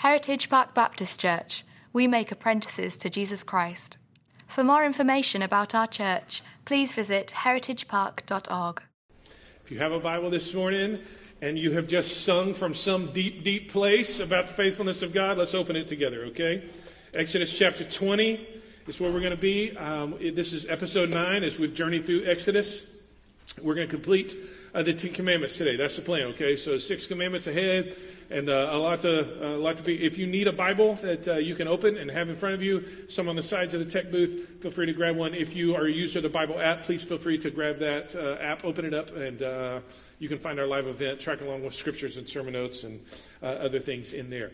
Heritage Park Baptist Church. We make apprentices to Jesus Christ. For more information about our church, please visit heritagepark.org. If you have a Bible this morning and you have just sung from some deep, deep place about the faithfulness of God, let's open it together, okay? Exodus chapter 20 is where we're going to be. Um, this is episode 9 as we've journeyed through Exodus. We're going to complete uh, the Ten Commandments today. That's the plan, okay? So six commandments ahead and uh, a lot to a lot to be. If you need a Bible that uh, you can open and have in front of you, some on the sides of the tech booth, feel free to grab one. If you are a user of the Bible app, please feel free to grab that uh, app, open it up, and uh, you can find our live event, track along with scriptures and sermon notes and other things in there.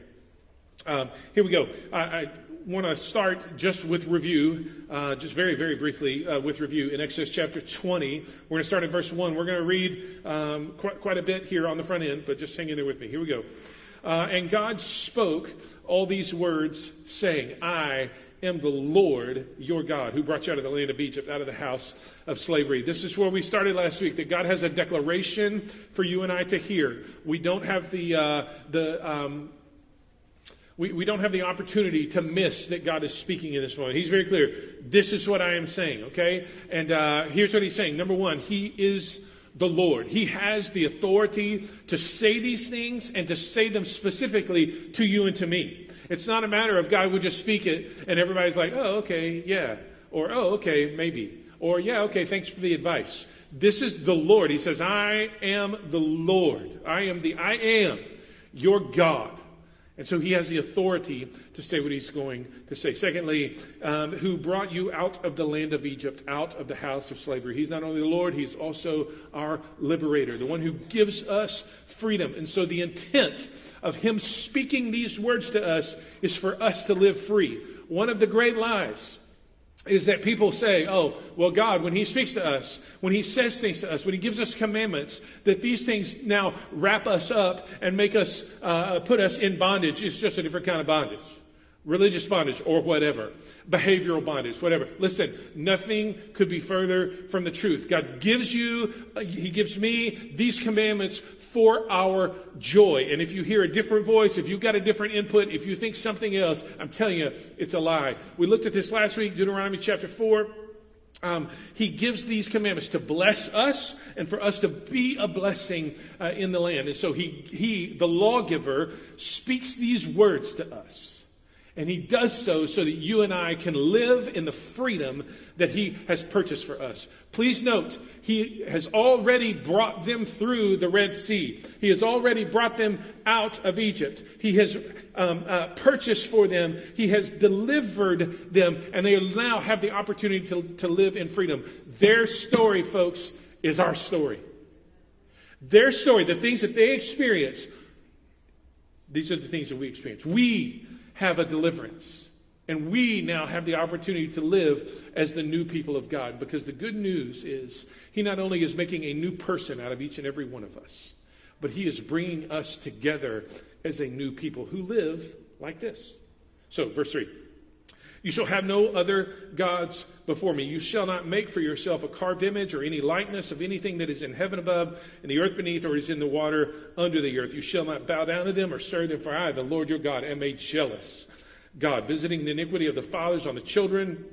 Um, here we go. I, I want to start just with review, uh, just very, very briefly uh, with review. In Exodus chapter 20, we're going to start at verse 1. We're going to read um, quite, quite, a bit here on the front end, but just hang in there with me. Here we go. Uh, and God spoke all these words, saying, I am the Lord your God, who brought you out of the land of Egypt, out of the house of slavery. This is where we started last week, that God has a declaration for you and I to hear. We don't have the, uh, the um, we, we don't have the opportunity to miss that God is speaking in this moment. He's very clear. This is what I am saying, okay? And uh, here's what he's saying. Number one, he is the Lord. He has the authority to say these things and to say them specifically to you and to me. It's not a matter of God would just speak it and everybody's like, oh, okay, yeah. Or, oh, okay, maybe. Or, yeah, okay, thanks for the advice. This is the Lord. He says, I am the Lord. I am the I am, your God. And so he has the authority to say what he's going to say. Secondly, um, who brought you out of the land of Egypt, out of the house of slavery. He's not only the Lord, he's also our liberator, the one who gives us freedom. And so the intent of him speaking these words to us is for us to live free. One of the great lies is that people say, oh, well, God, when He speaks to us, when He says things to us, when He gives us commandments, that these things now wrap us up and make us, uh, put us in bondage. It's just a different kind of bondage. Religious bondage or whatever. Behavioral bondage, whatever. Listen, nothing could be further from the truth. God gives you, uh, He gives me these commandments for our joy. And if you hear a different voice, if you've got a different input, if you think something else, I'm telling you, it's a lie. We looked at this last week, Deuteronomy chapter 4. Um, he gives these commandments to bless us and for us to be a blessing uh, in the land. And so he, he, the lawgiver, speaks these words to us. And he does so so that you and I can live in the freedom that he has purchased for us. Please note, he has already brought them through the Red Sea. He has already brought them out of Egypt. He has um, uh, purchased for them. He has delivered them, and they now have the opportunity to, to live in freedom. Their story, folks, is our story. Their story, the things that they experience, these are the things that we experience. We have a deliverance. And we now have the opportunity to live as the new people of God because the good news is He not only is making a new person out of each and every one of us, but He is bringing us together as a new people who live like this. So, verse 3 You shall have no other gods before me. You shall not make for yourself a carved image or any likeness of anything that is in heaven above, in the earth beneath, or is in the water under the earth. You shall not bow down to them or serve them, for I, the Lord your God, am a jealous God, visiting the iniquity of the fathers on the children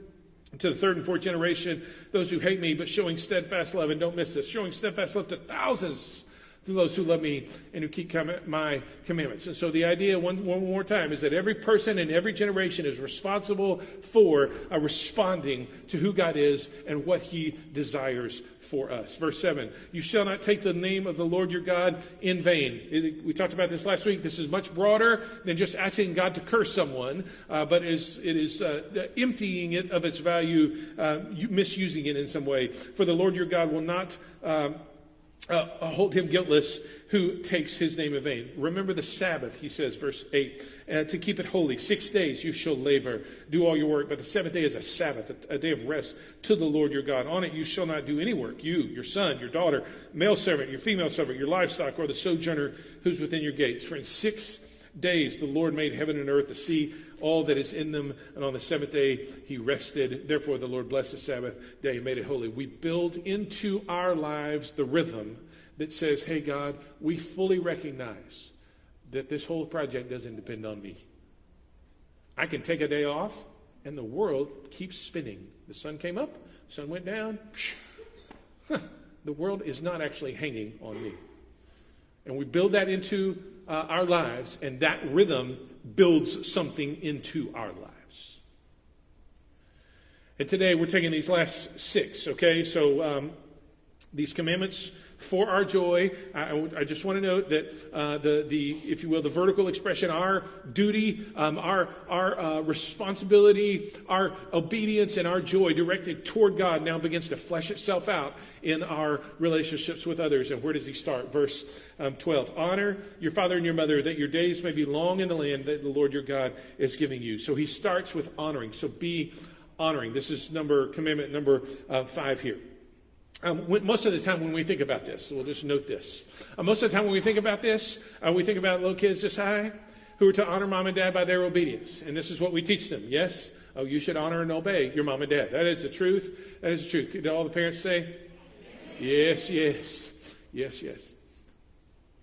to the third and fourth generation, those who hate me, but showing steadfast love, and don't miss this, showing steadfast love to thousands to those who love me and who keep my commandments. And so the idea, one, one more time, is that every person in every generation is responsible for uh, responding to who God is and what he desires for us. Verse 7 You shall not take the name of the Lord your God in vain. It, we talked about this last week. This is much broader than just asking God to curse someone, uh, but it is, it is uh, emptying it of its value, uh, misusing it in some way. For the Lord your God will not. Um, uh, uh, hold him guiltless who takes his name in vain. Remember the Sabbath, he says, verse 8, uh, to keep it holy. Six days you shall labor, do all your work, but the seventh day is a Sabbath, a, a, day of rest to the Lord your God. On it you shall not do any work, you, your son, your daughter, male servant, your female servant, your livestock, or the sojourner who's within your gates. For in six days the Lord made heaven and earth, the sea, all that is in them. And on the seventh day, he rested. Therefore, the Lord blessed the Sabbath day and made it holy. We build into our lives the rhythm that says, hey, God, we fully recognize that this whole project doesn't depend on me. I can take a day off, and the world keeps spinning. The sun came up, sun went down. the world is not actually hanging on me. And we build that into uh, our lives, and that rhythm builds something into our lives. And today we're taking these last six, okay? So um, these commandments for our joy. I, I just want to note that uh, the, the, if you will, the vertical expression, our duty, um, our, our uh, responsibility, our obedience, and our joy directed toward God now begins to flesh itself out in our relationships with others. And where does he start? Verse um, 12 Honor your father and your mother, that your days may be long in the land that the Lord your God is giving you. So he starts with honoring. So be honoring. This is number commandment number uh, five here. Um, when, most of the time when we think about this, we'll just note this. Uh, most of the time when we think about this, uh, we think about little kids this high who are to honor mom and dad by their obedience. And this is what we teach them. Yes? Oh, you should honor and obey your mom and dad. That is the truth. That is the truth. Did all the parents say? Yes, yes. Yes, yes.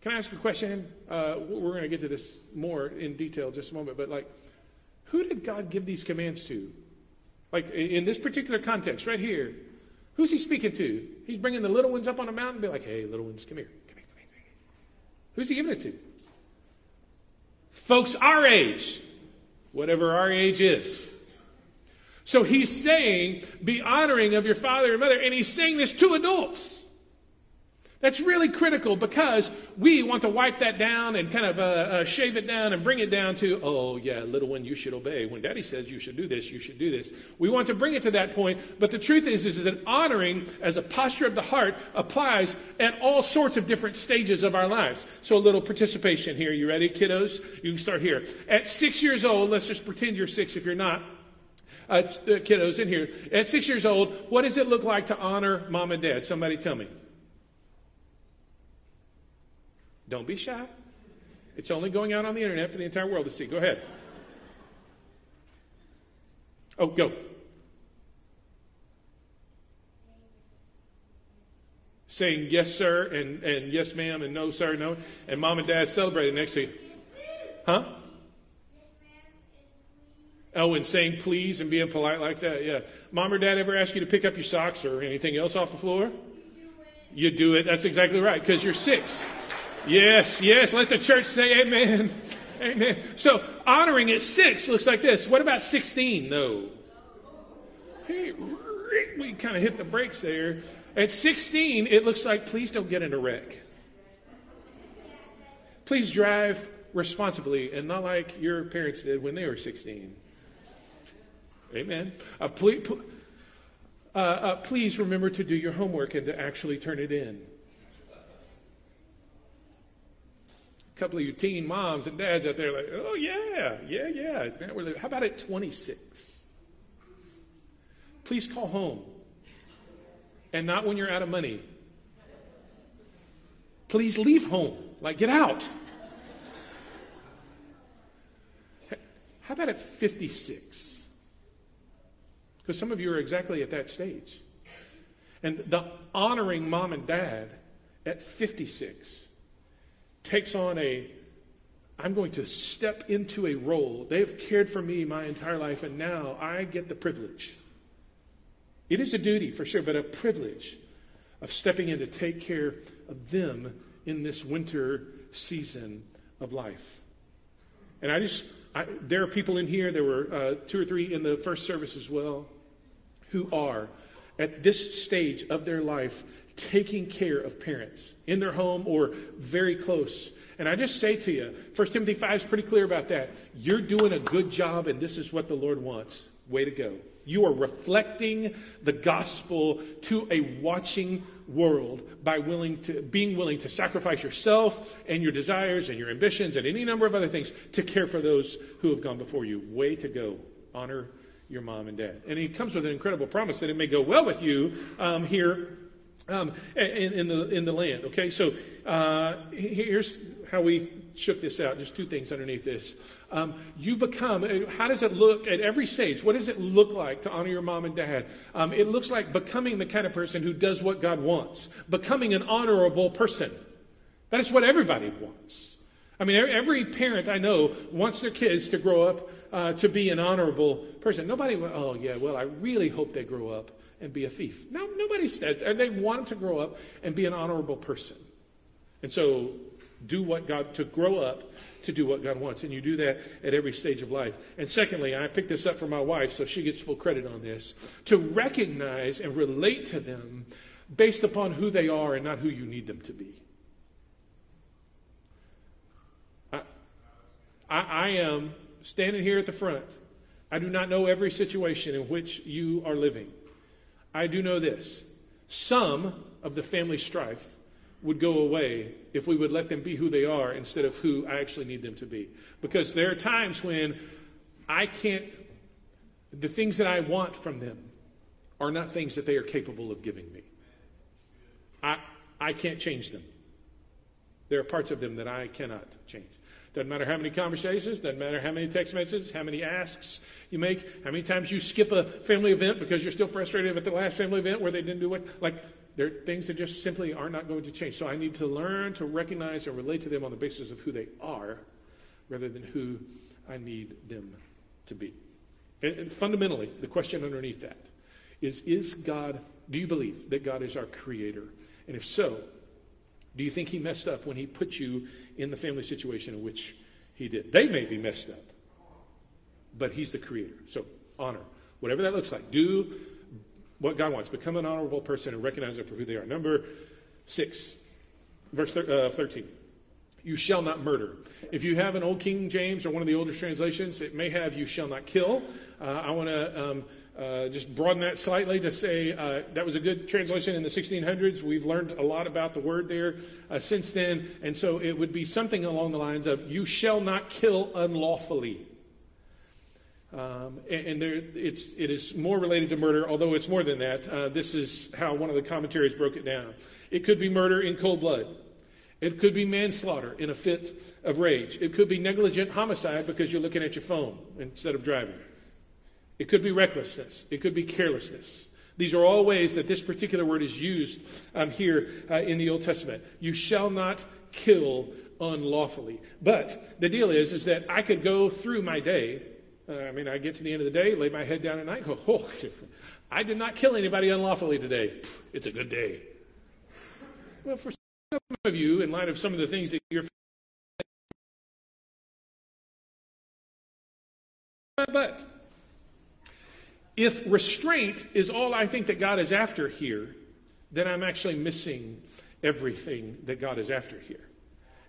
Can I ask a question? Uh, we're going to get to this more in detail just a moment, but like, who did God give these commands to? Like, in this particular context, right here, Who's he speaking to? He's bringing the little ones up on a mountain and be like, hey, little ones, come here. Come here, come here, come here. Who's he giving it to? Folks our age, whatever our age is. So he's saying, be honoring of your father and mother, and he's saying this to adults. That's really critical because we want to wipe that down and kind of uh, uh, shave it down and bring it down to, oh, yeah, little one, you should obey. When daddy says you should do this, you should do this. We want to bring it to that point, but the truth is, is that honoring as a posture of the heart applies at all sorts of different stages of our lives. So a little participation here. You ready, kiddos? You can start here. At six years old, let's just pretend you're six if you're not. Uh, uh kiddos in here. At six years old, what does it look like to honor mom and dad? Somebody tell me. Don't be shy. It's only going out on the internet for the entire world to see. Go ahead. Oh, go. Saying yes, sir, and, and yes, ma'am, and no, sir, no. And mom and dad celebrating next to you. Huh? Oh, and saying please and being polite like that, yeah. Mom or dad ever ask you to pick up your socks or anything else off the floor? You do it. That's exactly right, because you're six. Yes, yes. Let the church say amen. Amen. So honoring at six looks like this. What about 16? though? Hey, we kind of hit the brakes there. At 16, it looks like please don't get in a wreck. Please drive responsibly and not like your parents did when they were 16. Amen. Uh, please, uh, uh, please remember to do your homework and to actually turn it in. Couple of you teen moms and dads out there like, oh, yeah, yeah, yeah. How about at 26? Please call home. And not when you're out of money. Please leave home. Like, get out. How about at 56? Because some of you are exactly at that stage. And the honoring mom and dad at 56 takes on a I'm going to step into a role. They have cared for me my entire life, and now I get the privilege. It is a duty for sure, but a privilege of stepping in to take care of them in this winter season of life. And I just, I, there are people in here, there were uh, two or three in the first service as well, who are at this stage of their life taking care of parents in their home or very close. And I just say to you, 1 Timothy 5 is pretty clear about that. You're doing a good job, and this is what the Lord wants. Way to go. You are reflecting the gospel to a watching world by willing to, being willing to sacrifice yourself and your desires and your ambitions and any number of other things to care for those who have gone before you. Way to go. Honor your mom and dad. And he comes with an incredible promise that it may go well with you um, here um, in, in, the, in the land. Okay, so uh, here's how we shook this out. Just two things underneath this. Um, you become, uh, how does it look at every stage? What does it look like to honor your mom and dad? Um, it looks like becoming the kind of person who does what God wants, becoming an honorable person. That is what everybody wants. I mean, every parent I know wants their kids to grow up uh, to be an honorable person. Nobody, oh, yeah, well, I really hope they grow up and be a thief. No, nobody says, and they want to grow up and be an honorable person. And so, do what God, to grow up to do what God wants. And you do that at every stage of life. And secondly, I picked this up from my wife, so she gets full credit on this, to recognize and relate to them based upon who they are and not who you need them to be. I, I am standing here at the front. I do not know every situation in which you are living. I do know this. Some of the family strife would go away if we would let them be who they are instead of who I actually need them to be. Because there are times when I can't, the things that I want from them are not things that they are capable of giving me. I, I can't change them. There are parts of them that I cannot change. Doesn't matter how many conversations, doesn't matter how many text messages, how many asks you make, how many times you skip a family event because you're still frustrated at the last family event where they didn't do what. Like, there are things that just simply are not going to change. So I need to learn to recognize and relate to them on the basis of who they are rather than who I need them to be. And, and fundamentally, the question underneath that is Is God, do you believe that God is our creator? And if so, do you think he messed up when he put you in the family situation in which he did? They may be messed up, but he's the creator. So honor, whatever that looks like. Do what God wants. Become an honorable person and recognize them for who they are. Number six, verse uh, 13. You shall not murder. If you have an old King James or one of the older translations, it may have you shall not kill. Uh, I want to um, uh, just broaden that slightly to say uh, that was a good translation in the 1600s. We've learned a lot about the word there uh, since then. And so it would be something along the lines of, You shall not kill unlawfully. Um, and, and there, it's, it is more related to murder, although it's more than that. Uh, this is how one of the commentaries broke it down. It could be murder in cold blood. It could be manslaughter in a fit of rage. It could be negligent homicide because you're looking at your phone instead of driving. It could be recklessness. It could be carelessness. These are all ways that this particular word is used um, here uh, in the Old Testament. You shall not kill unlawfully. But the deal is, is that I could go through my day uh, I mean, I get to the end of the day, lay my head down at night, go, oh, I did not kill anybody unlawfully today. It's a good day. Well, for some of you, in light of some of the things that you're but if restraint is all I think that God is after here, then I'm actually missing everything that God is after here.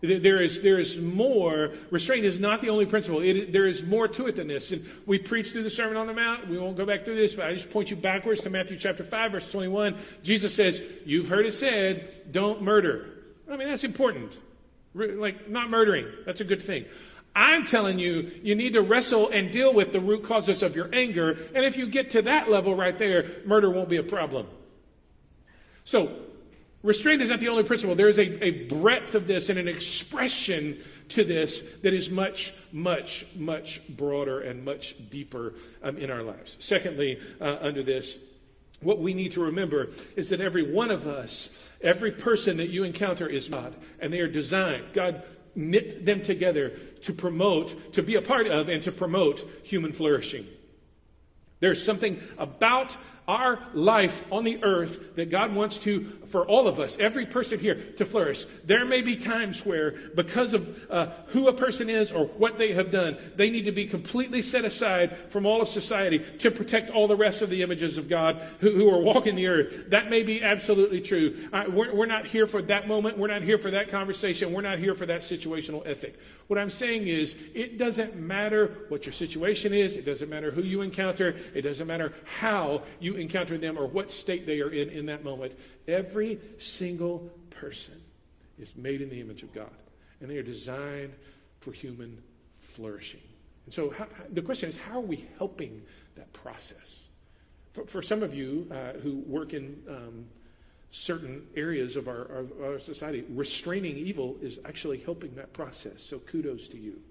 There is, there is more. Restraint is not the only principle. It, there is more to it than this. And we preached through the Sermon on the Mount. We won't go back through this, but I just point you backwards to Matthew chapter 5, verse 21. Jesus says, You've heard it said, don't murder. I mean, that's important. Like, not murdering. That's a good thing. I'm telling you, you need to wrestle and deal with the root causes of your anger. And if you get to that level right there, murder won't be a problem. So, Restraint is not the only principle. There is a, a breadth of this and an expression to this that is much, much, much broader and much deeper um, in our lives. Secondly, uh, under this, what we need to remember is that every one of us, every person that you encounter is God, and they are designed. God knit them together to promote, to be a part of, and to promote human flourishing. There's something about our life on the earth that God wants to, for all of us, every person here, to flourish. There may be times where, because of uh, who a person is or what they have done, they need to be completely set aside from all of society to protect all the rest of the images of God who, who are walking the earth. That may be absolutely true. Uh, we're, we're not here for that moment. We're not here for that conversation. We're not here for that situational ethic. What I'm saying is, it doesn't matter what your situation is. It doesn't matter who you encounter. It doesn't matter how you encounter them or what state they are in in that moment. Every single person is made in the image of God, and they are designed for human flourishing. And so, how, the question is, how are we helping that process? For, for some of you uh, who work in um, certain areas of our, of our society, restraining evil is actually helping that process. So, kudos to you.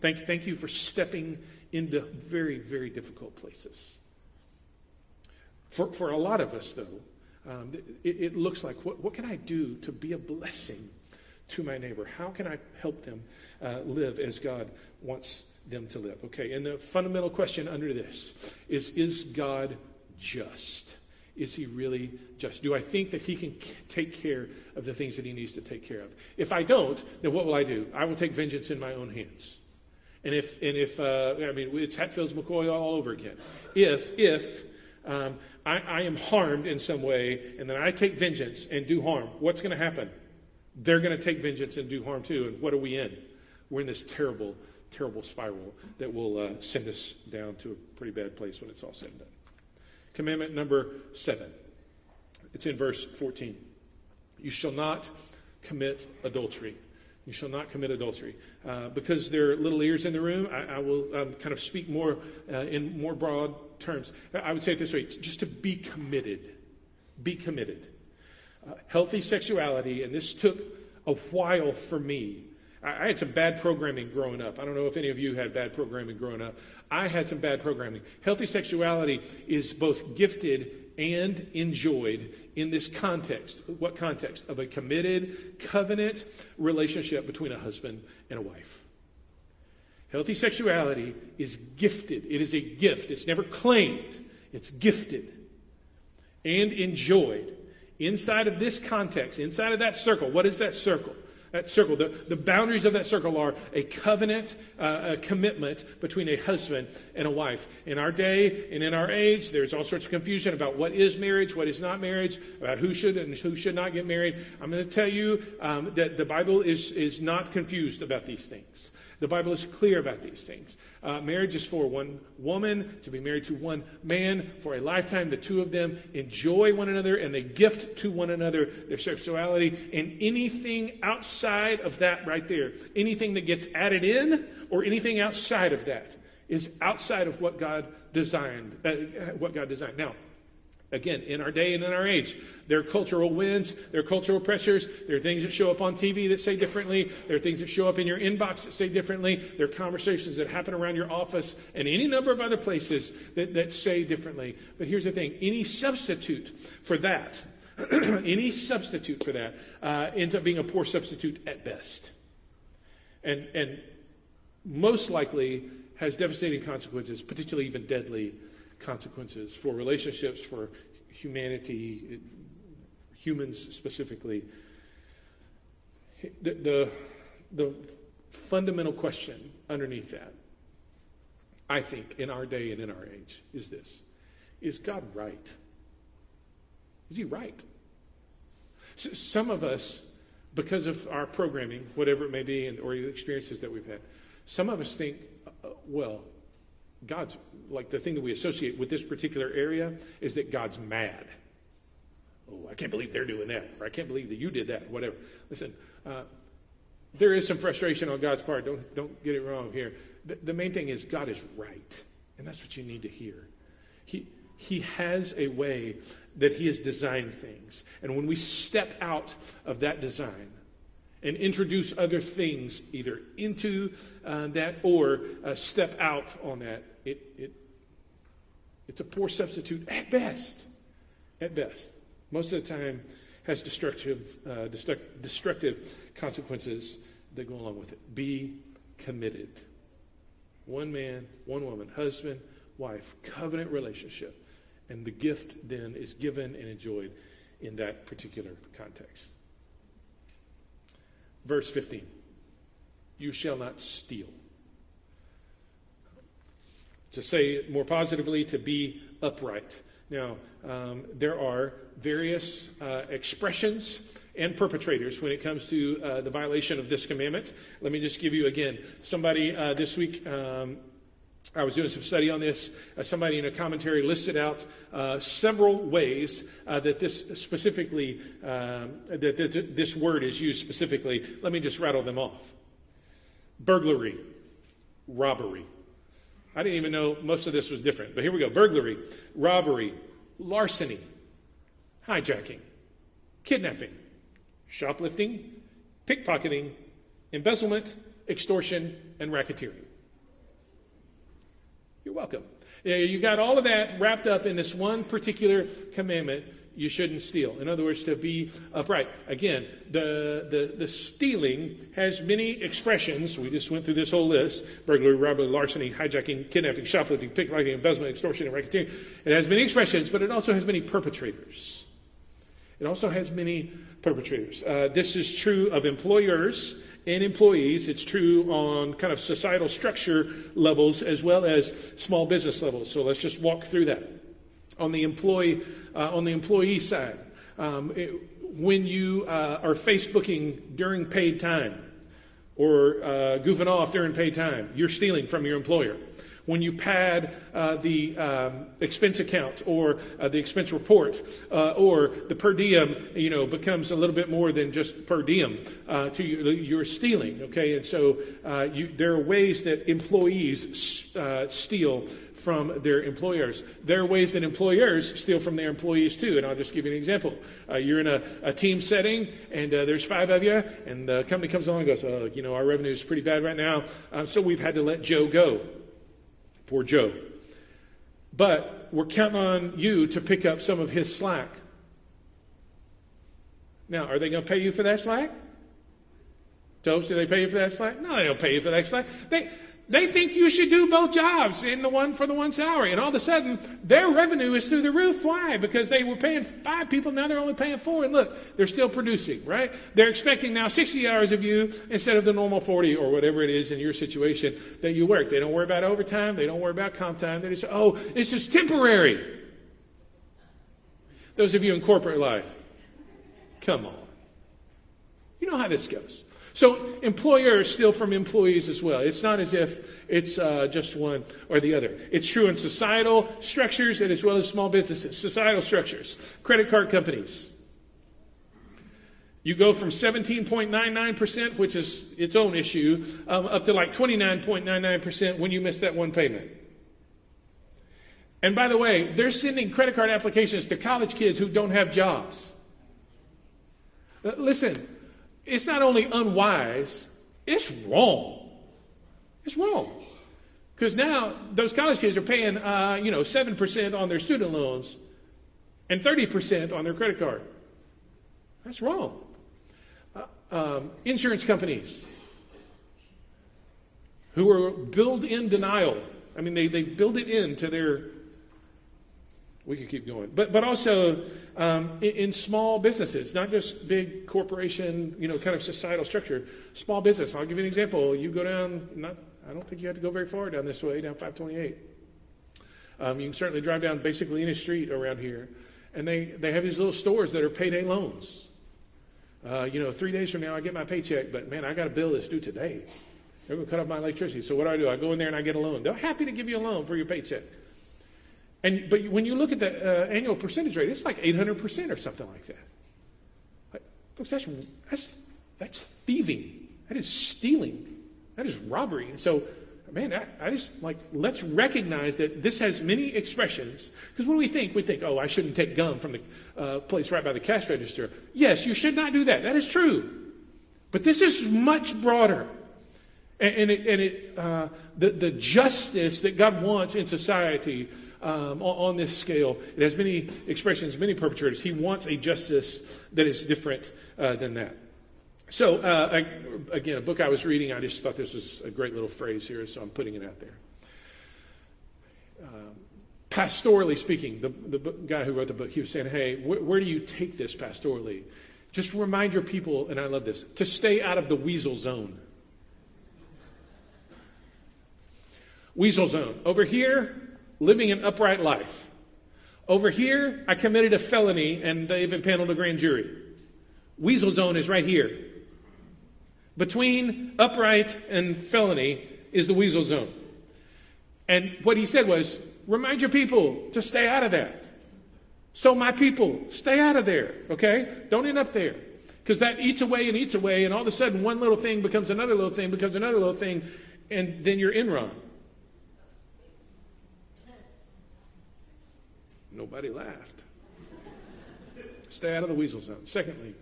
Thank, thank you for stepping into very, very difficult places. For, for a lot of us, though, um, it, it, looks like what, what can I do to be a blessing to my neighbor? How can I help them uh, live as God wants them to live? Okay, and the fundamental question under this is Is God just? Is he really just? Do I think that he can take care of the things that he needs to take care of? If I don't, then what will I do? I will take vengeance in my own hands. And if, and if uh, I mean, it's Hatfields McCoy all over again. If, if um, I, I am harmed in some way and then I take vengeance and do harm, what's going to happen? They're going to take vengeance and do harm too. And what are we in? We're in this terrible, terrible spiral that will uh, send us down to a pretty bad place when it's all said and done. Commandment number seven. It's in verse 14. You shall not commit adultery. You shall not commit adultery. Uh, because there are little ears in the room, I, I will um, kind of speak more uh, in more broad terms. I would say it this way just to be committed. Be committed. Uh, healthy sexuality, and this took a while for me. I, I had some bad programming growing up. I don't know if any of you had bad programming growing up. I had some bad programming. Healthy sexuality is both gifted and enjoyed in this context. What context? Of a committed covenant relationship between a husband and a wife. Healthy sexuality is gifted. It is a gift. It's never claimed, it's gifted and enjoyed. Inside of this context, inside of that circle, what is that circle? that circle. The, the boundaries of that circle are a covenant, uh, a commitment between a husband and a wife. In our day and in our age, there's all sorts of confusion about what is marriage, what is not marriage, about who should and who should not get married. I'm going to tell you um, that the Bible is, is not confused about these things. The Bible is clear about these things. Uh, marriage is for one woman to be married to one man for a lifetime. The two of them enjoy one another and they gift to one another their sexuality. And anything outside of that right there, anything that gets added in or anything outside of that, is outside of what God designed. Uh, what God designed. Now, Again, in our day and in our age, there are cultural winds, there are cultural pressures, there are things that show up on TV that say differently, there are things that show up in your inbox that say differently, there are conversations that happen around your office, and any number of other places that, that say differently. But here's the thing any substitute for that, any substitute for that, uh, ends up being a poor substitute at best. And, and most likely has devastating consequences, particularly even deadly consequences for relationships, for humanity, humans specifically. The, the, the fundamental question underneath that, I think, in our day and in our age, is this Is God right? Is He right? So some of us, because of our programming, whatever it may be, and, or the experiences that we've had, some of us think, uh, well, God's, like the thing that we associate with this particular area is that God's mad. Oh, I can't believe they're doing that, or I can't believe that you did that, whatever. Listen, uh, there is some frustration on God's part. Don't, don't get it wrong here. The, the main thing is God is right, and that's what you need to hear. He, he has a way that He has designed things. And when we step out of that design, and introduce other things either into uh, that or uh, step out on that, it, it, it's a poor substitute at best. At best. Most of the time has destructive, uh, destruct, destructive consequences that go along with it. Be committed. One man, one woman, husband, wife, covenant relationship. And the gift then is given and enjoyed in that particular context. Verse 15 You shall not steal. To say more positively, to be upright. Now, um, there are various uh, expressions and perpetrators when it comes to uh, the violation of this commandment. Let me just give you again. Somebody uh, this week um, I was doing some study on this. Uh, somebody in a commentary listed out uh, several ways uh, that this specifically, um, that, that this word is used specifically. Let me just rattle them off burglary, robbery. I didn't even know most of this was different, but here we go burglary, robbery, larceny, hijacking, kidnapping, shoplifting, pickpocketing, embezzlement, extortion, and racketeering. You're welcome. You got all of that wrapped up in this one particular commandment you shouldn't steal. In other words, to be upright. Again, the, the, the stealing has many expressions. We just went through this whole list burglary, robbery, larceny, hijacking, kidnapping, shoplifting, pickpocketing, embezzlement, extortion, and racketeering. It has many expressions, but it also has many perpetrators. It also has many perpetrators. Uh, this is true of employers and employees. It's true on kind of societal structure levels as well as small business levels. So let's just walk through that. On the employee, uh, on the employee side, um, it, when you uh, are Facebooking during paid time or uh, goofing off during paid time, you're stealing from your employer when you pad uh, the um, expense account or uh, the expense report uh, or the per diem, you know, becomes a little bit more than just per diem uh, to you, you're stealing, okay? And so uh, you, there are ways that employees steal from their employers. There are ways that employers steal from their employees too. And I'll just give you an example. Uh, you're in a, a, team setting and uh, there's five of you, and the company comes along and goes, oh, you know, our revenue is pretty bad right now, so we've had to let Joe go. Poor Joe. But we're counting on you to pick up some of his slack. Now, are they going to pay you for that slack? Toast, do they pay you for that slack? No, they don't pay you for that slack. They, they think you should do both jobs in the one for the one salary. And all of a sudden, their revenue is through the roof. Why? Because they were paying five people, now they're only paying four. And look, they're still producing, right? They're expecting now 60 hours of you instead of the normal 40 or whatever it is in your situation that you work. They don't worry about overtime. They don't worry about comp time. They just oh, this is temporary. Those of you in corporate life, come on. You know how this goes. So employers steal from employees as well. It's not as if it's uh, just one or the other. It's true in societal structures and as well as small businesses. Societal structures, credit card companies. You go from 17.99%, which is its own issue, um, up to like 29.99% when you miss that one payment. And by the way, they're sending credit card applications to college kids who don't have jobs. Uh, listen, it's not only unwise, it's wrong. It's wrong. Because now those college kids are paying, uh, you know, 7% on their student loans and 30% on their credit card. That's wrong. Uh, um, insurance companies who are build in denial. I mean, they, they build it into their we could keep going. But, but also um, in, in, small businesses, not just big corporation, you know, kind of societal structure. Small business. I'll give you an example. You go down, not, I don't think you have to go very far down this way, down 528. Um, you can certainly drive down basically any street around here. And they, they have these little stores that are payday loans. Uh, you know, three days from now I get my paycheck, but man, I got a bill that's due today. They're going to cut off my electricity. So what do I do? I go in there and I get a loan. They're happy to give you a loan for your paycheck. And, but when you look at the uh, annual percentage rate, it's like 800% or something like that. Like, folks, that's, that's, that's thieving. That is stealing. That is robbery. And so, man, I, I just like, let's recognize that this has many expressions. Because when we think, we think, oh, I shouldn't take gum from the uh, place right by the cash register. Yes, you should not do that. That is true. But this is much broader. And, and, it, and it, uh, the, the justice that God wants in society um, on, this scale. It has many expressions, many perpetrators. He wants a justice that is different uh, than that. So, uh, I, again, a book I was reading, I just thought this was a great little phrase here, so I'm putting it out there. Um, pastorally speaking, the, the guy who wrote the book, he was saying, hey, wh- where do you take this pastorally? Just remind your people, and I love this, to stay out of the weasel zone. Weasel zone. Over here, living an upright life. Over here, I committed a felony and they've impaneled a grand jury. Weasel zone is right here. Between upright and felony is the weasel zone. And what he said was, remind your people to stay out of that. So, my people, stay out of there, okay? Don't end up there. Because that eats away and eats away, and all of a sudden, one little thing becomes another little thing, becomes another little thing, and then you're Enron. Nobody laughed. Stay out of the weasel zone. Secondly,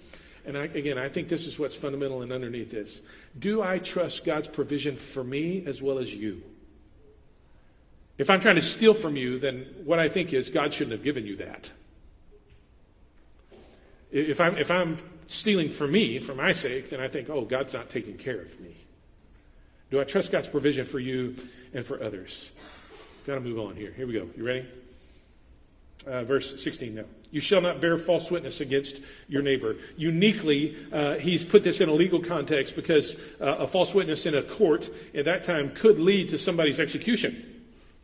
and I, again, I think this is what's fundamental and underneath this. Do I trust God's provision for me as well as you? If I'm trying to steal from you, then what I think is God shouldn't have given you that. If I'm, if I'm stealing for me, for my sake, then I think, oh, God's not taking care of me. Do I trust God's provision for you and for others? Got to move on here. Here we go. You ready? Uh, verse 16 now. You shall not bear false witness against your neighbor. Uniquely, uh, he's put this in a legal context because uh, a false witness in a court at that time could lead to somebody's execution.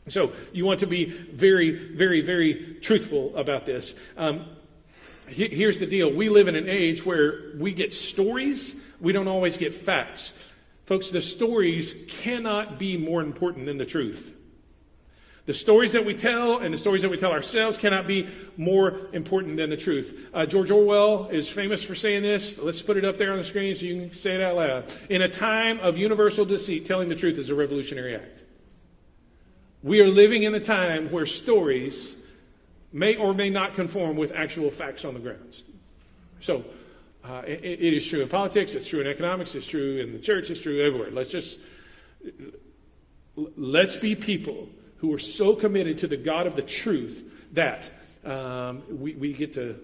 So you want to be very, very, very truthful about this. Um, he, here's the deal we live in an age where we get stories, we don't always get facts. Folks, the stories cannot be more important than the truth. The stories that we tell and the stories that we tell ourselves cannot be more important than the truth. Uh, George Orwell is famous for saying this. Let's put it up there on the screen so you can say it out loud. In a time of universal deceit, telling the truth is a revolutionary act. We are living in a time where stories may or may not conform with actual facts on the ground. So, uh, it, it is true in politics, it's true in economics, it's true in the church, it's true everywhere. Let's just let's be people who are so committed to the God of the truth that um, we, we get to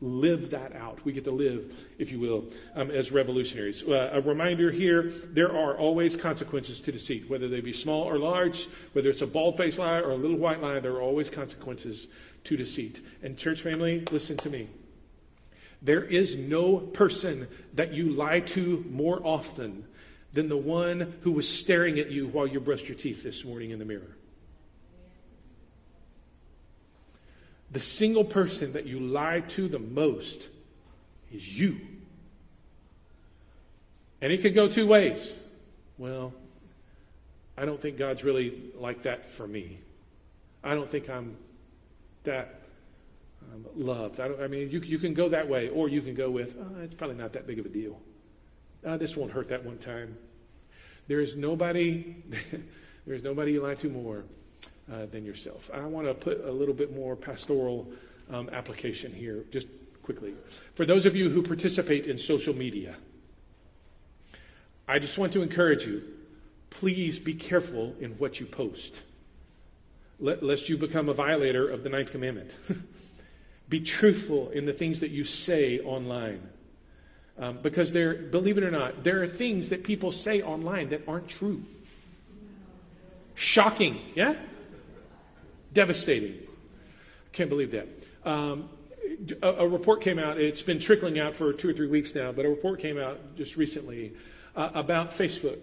live that out. We get to live, if you will, um, as revolutionaries. Uh, a reminder here there are always consequences to deceit, whether they be small or large, whether it's a bald faced lie or a little white lie, there are always consequences to deceit. And, church family, listen to me. There is no person that you lie to more often than the one who was staring at you while you brushed your teeth this morning in the mirror. The single person that you lie to the most is you. And it could go two ways. Well, I don't think God's really like that for me. I don't think I'm that um, loved. I, I, mean, you, you can go that way, or you can go with, oh, it's probably not that big of a deal. Uh, this won't hurt that one time. There is nobody, there is nobody you lie to more uh, than yourself. I want to put a little bit more pastoral um, application here, just quickly. For those of you who participate in social media, I just want to encourage you please be careful in what you post, lest you become a violator of the Ninth Commandment. be truthful in the things that you say online. Um, because there, believe it or not, there are things that people say online that aren't true. Shocking, yeah? Devastating. I Can't believe that. Um, a, a, report came out, it's been trickling out for two or three weeks now, but a report came out just recently uh, about Facebook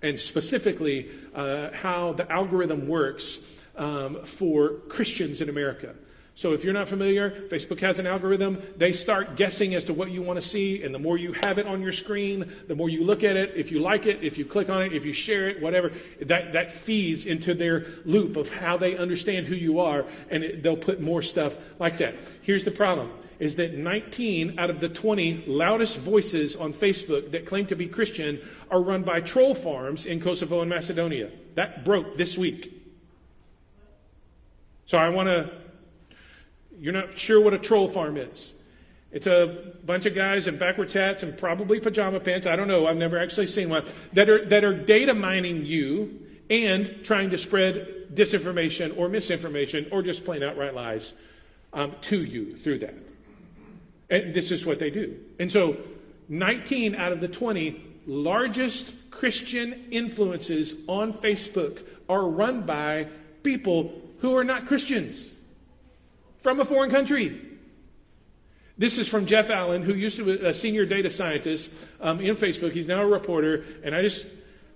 and specifically uh, how the algorithm works um, for Christians in America. So if you're not familiar, Facebook has an algorithm. They start guessing as to what you want to see, and the more you have it on your screen, the more you look at it. If you like it, if you click on it, if you share it, whatever, that, that feeds into their loop of how they understand who you are, and it, they'll put more stuff like that. Here's the problem is that 19 out of the 20 loudest voices on Facebook that claim to be Christian are run by troll farms in Kosovo and Macedonia. That broke this week. So I want to you're not sure what a troll farm is. It's a bunch of guys in backwards hats and probably pajama pants. I don't know. I've never actually seen one that are, that are data mining you and trying to spread disinformation or misinformation or just plain outright lies um, to you through that. And this is what they do. And so 19 out of the 20 largest Christian influences on Facebook are run by people who are not Christians from a foreign country. This is from Jeff Allen, who used to be a senior data scientist um, in Facebook. He's now a reporter. And I just,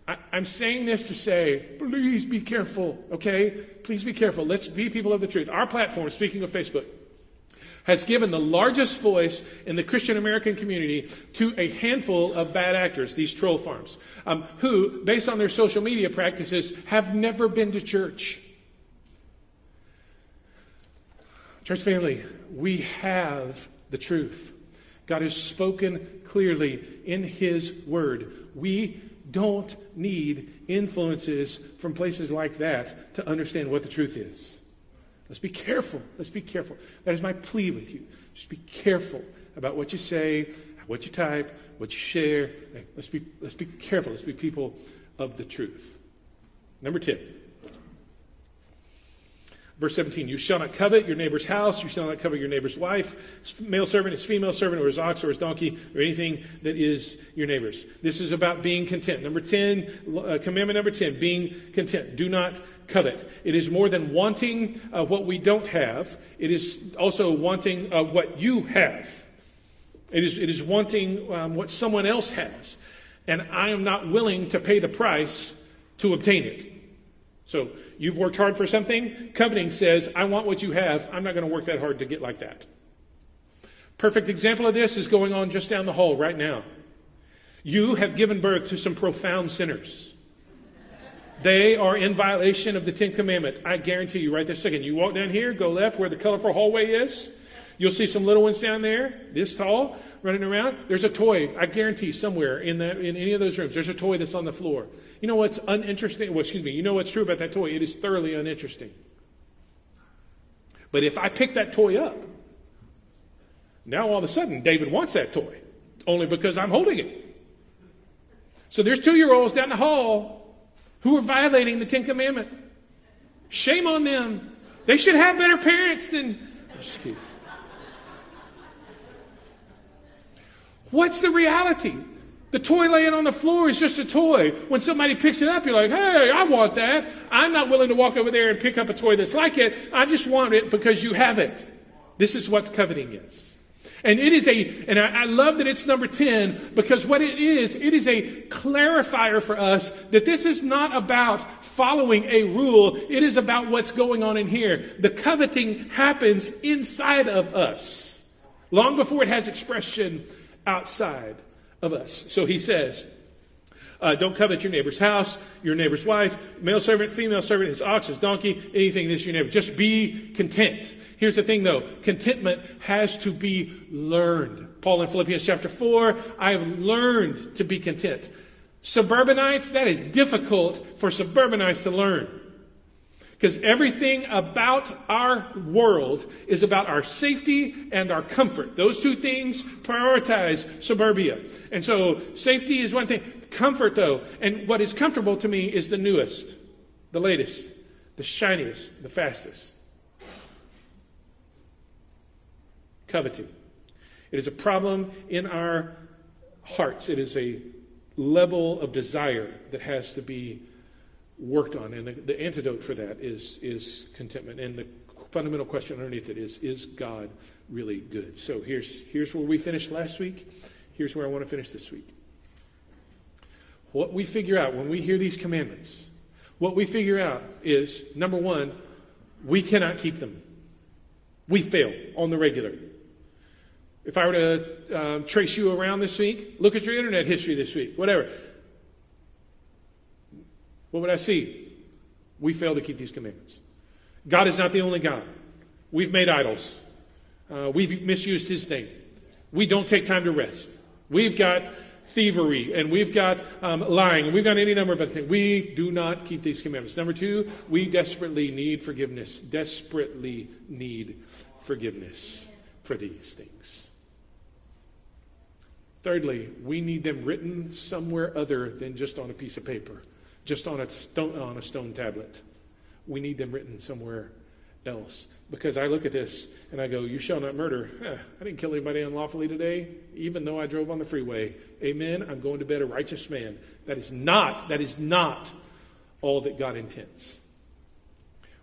I, I'm saying this to say, please be careful, okay? Please be careful. Let's be people of the truth. Our platform, speaking of Facebook, has given the largest voice in the Christian American community to a handful of bad actors, these troll farms, um, who, based on their social media practices, have never been to church. Church family, we have the truth. God has spoken clearly in His Word. We don't need influences from places like that to understand what the truth is. Let's be careful. Let's be careful. That is my plea with you. Just be careful about what you say, what you type, what you share. Let's be, let's be careful. Let's be people of the truth. Number 10. Verse 17, you shall not covet your neighbor's house, you shall not covet your neighbor's wife, male servant, his female servant, or his ox, or his donkey, or anything that is your neighbor's. This is about being content. Number 10, uh, commandment number 10, being content. Do not covet. It is more than wanting uh, what we don't have, it is also wanting uh, what you have. It is, it is wanting um, what someone else has. And I am not willing to pay the price to obtain it. So you've worked hard for something. Coveting says, I want what you have. I'm not going to work that hard to get like that. Perfect example of this is going on just down the hall right now. You have given birth to some profound sinners. They are in violation of the Ten Commandment. I guarantee you right this second. You walk down here, go left where the colorful hallway is. You'll see some little ones down there, this tall, running around. There's a toy, I guarantee, somewhere in that in any of those rooms. There's a toy that's on the floor. You know what's uninteresting? Well, excuse me. You know what's true about that toy? It is thoroughly uninteresting. But if I pick that toy up, now all of a sudden David wants that toy, only because I'm holding it. So there's two year olds down the hall who are violating the Ten Commandment. Shame on them. They should have better parents than. Excuse. What's the reality? The toy laying on the floor is just a toy. When somebody picks it up, you're like, hey, I want that. I'm not willing to walk over there and pick up a toy that's like it. I just want it because you have it. This is what coveting is. And it is a, and I, I, love that it's number 10 because what it is, it is a clarifier for us that this is not about following a rule. It is about what's going on in here. The coveting happens inside of us long before it has expression outside of us. So he says, uh, don't covet your neighbor's house, your neighbor's wife, male servant, female servant, his ox, his donkey, anything that's your neighbor. Just be content. Here's the thing though contentment has to be learned. Paul in Philippians chapter 4, I have learned to be content. Suburbanites, that is difficult for suburbanites to learn. Because everything about our world is about our safety and our comfort. Those two things prioritize suburbia. And so safety is one thing. Comfort, though, and what is comfortable to me is the newest, the latest, the shiniest, the fastest. Coveting. It is a problem in our hearts. It is a level of desire that has to be worked on. And the, the antidote for that is, is contentment. And the fundamental question underneath it is Is God really good? So here's, here's where we finished last week. Here's where I want to finish this week. What we figure out when we hear these commandments, what we figure out is number one, we cannot keep them. We fail on the regular. If I were to um, trace you around this week, look at your internet history this week, whatever. What would I see? We fail to keep these commandments. God is not the only God. We've made idols. Uh, we've misused his name. We don't take time to rest. We've got thievery and we've got um, lying and we've got any number of other things. We do not keep these commandments. Number two, we desperately need forgiveness. Desperately need forgiveness for these things. Thirdly, we need them written somewhere other than just on a piece of paper just on a stone, on a stone tablet. We need them written somewhere else. Because I look at this and I go, You shall not murder. Eh, I didn't kill anybody unlawfully today, even though I drove on the freeway. Amen. I'm going to bed a righteous man. That is not, that is not all that God intends.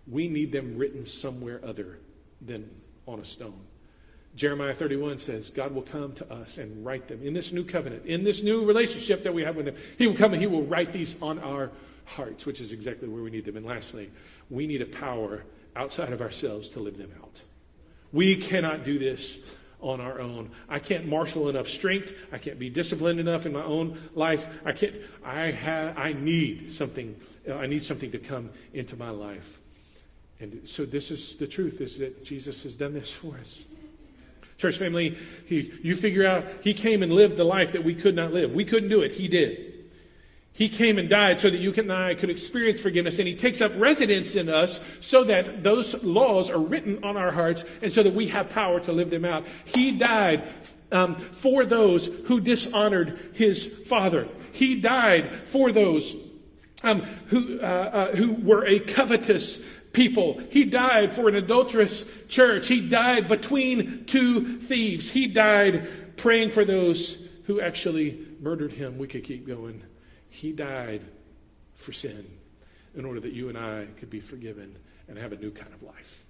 We need them written somewhere other than on a stone. Jeremiah 31 says, God will come to us and write them in this new covenant, in this new relationship that we have with Him. He will come and He will write these on our hearts, which is exactly where we need them. And lastly, we need a power outside of ourselves to live them out. We cannot do this on our own. I can't marshal enough strength. I can't be disciplined enough in my own life. I can't. I have. I need something. I need something to come into my life. And so this is the truth: is that Jesus has done this for us. Church family, he, you figure out he came and lived the life that we could not live. We couldn't do it. He did. He came and died so that you and I could experience forgiveness, and He takes up residence in us so that those laws are written on our hearts and so that we have power to live them out. He died um, for those who dishonored His Father. He died for those um, who, uh, uh, who were a covetous people. He died for an adulterous church. He died between two thieves. He died praying for those who actually murdered him. We could keep going. He died for sin in order that you and I could be forgiven and have a new kind of life.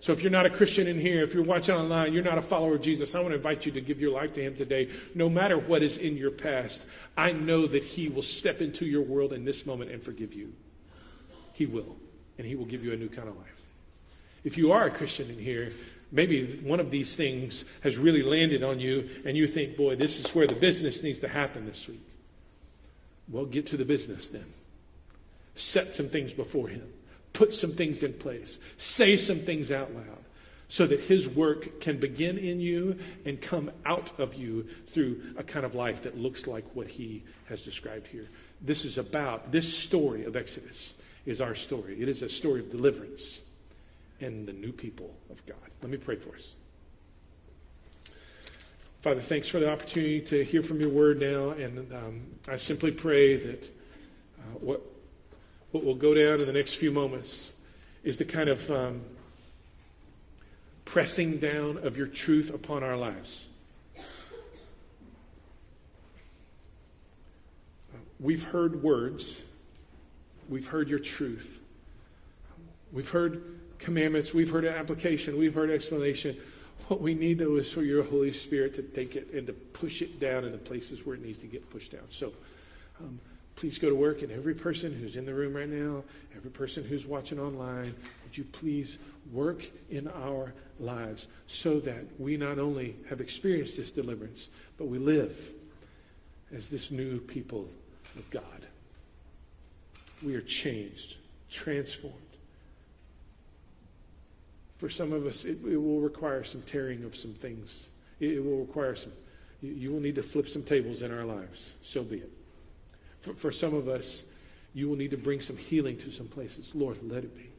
So if you're not a Christian in here, if you're watching online, you're not a follower of Jesus, I want to invite you to give your life to him today. No matter what is in your past, I know that he will step into your world in this moment and forgive you. He will, and he will give you a new kind of life. If you are a Christian in here, maybe one of these things has really landed on you and you think, boy, this is where the business needs to happen this week. Well, get to the business then. Set some things before him put some things in place, say some things out loud, so that His work can begin in you and come out of you through a kind of life that looks like what He has described here. This is about, this story of Exodus is our story. It is a story of deliverance and the new people of God. Let me pray for us. Father, thanks for the opportunity to hear from your word now. And um, I simply pray that uh, what what will go down in the next few moments is the kind of um, pressing down of your truth upon our lives. We've heard words, we've heard your truth, we've heard commandments, we've heard application, we've heard explanation. What we need, though, is for your Holy Spirit to take it and to push it down in the places where it needs to get pushed down. So, um, please go to work. And every person who's in the room right now, every person who's watching online, would you please work in our lives so that we not only have experienced this deliverance, but we live as this new people of God. We are changed, transformed. For some of us, it, it will require some tearing of some things. It, it will require some, you, you will need to flip some tables in our lives. So be it. For, for some of us, you will need to bring some healing to some places. Lord, let it be.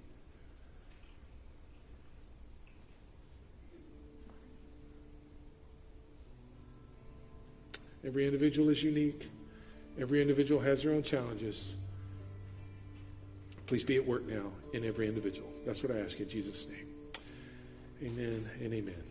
Every individual is unique. Every individual has their own challenges. Please be at work now in every individual. That's what I ask in Jesus' name. Amen and amen.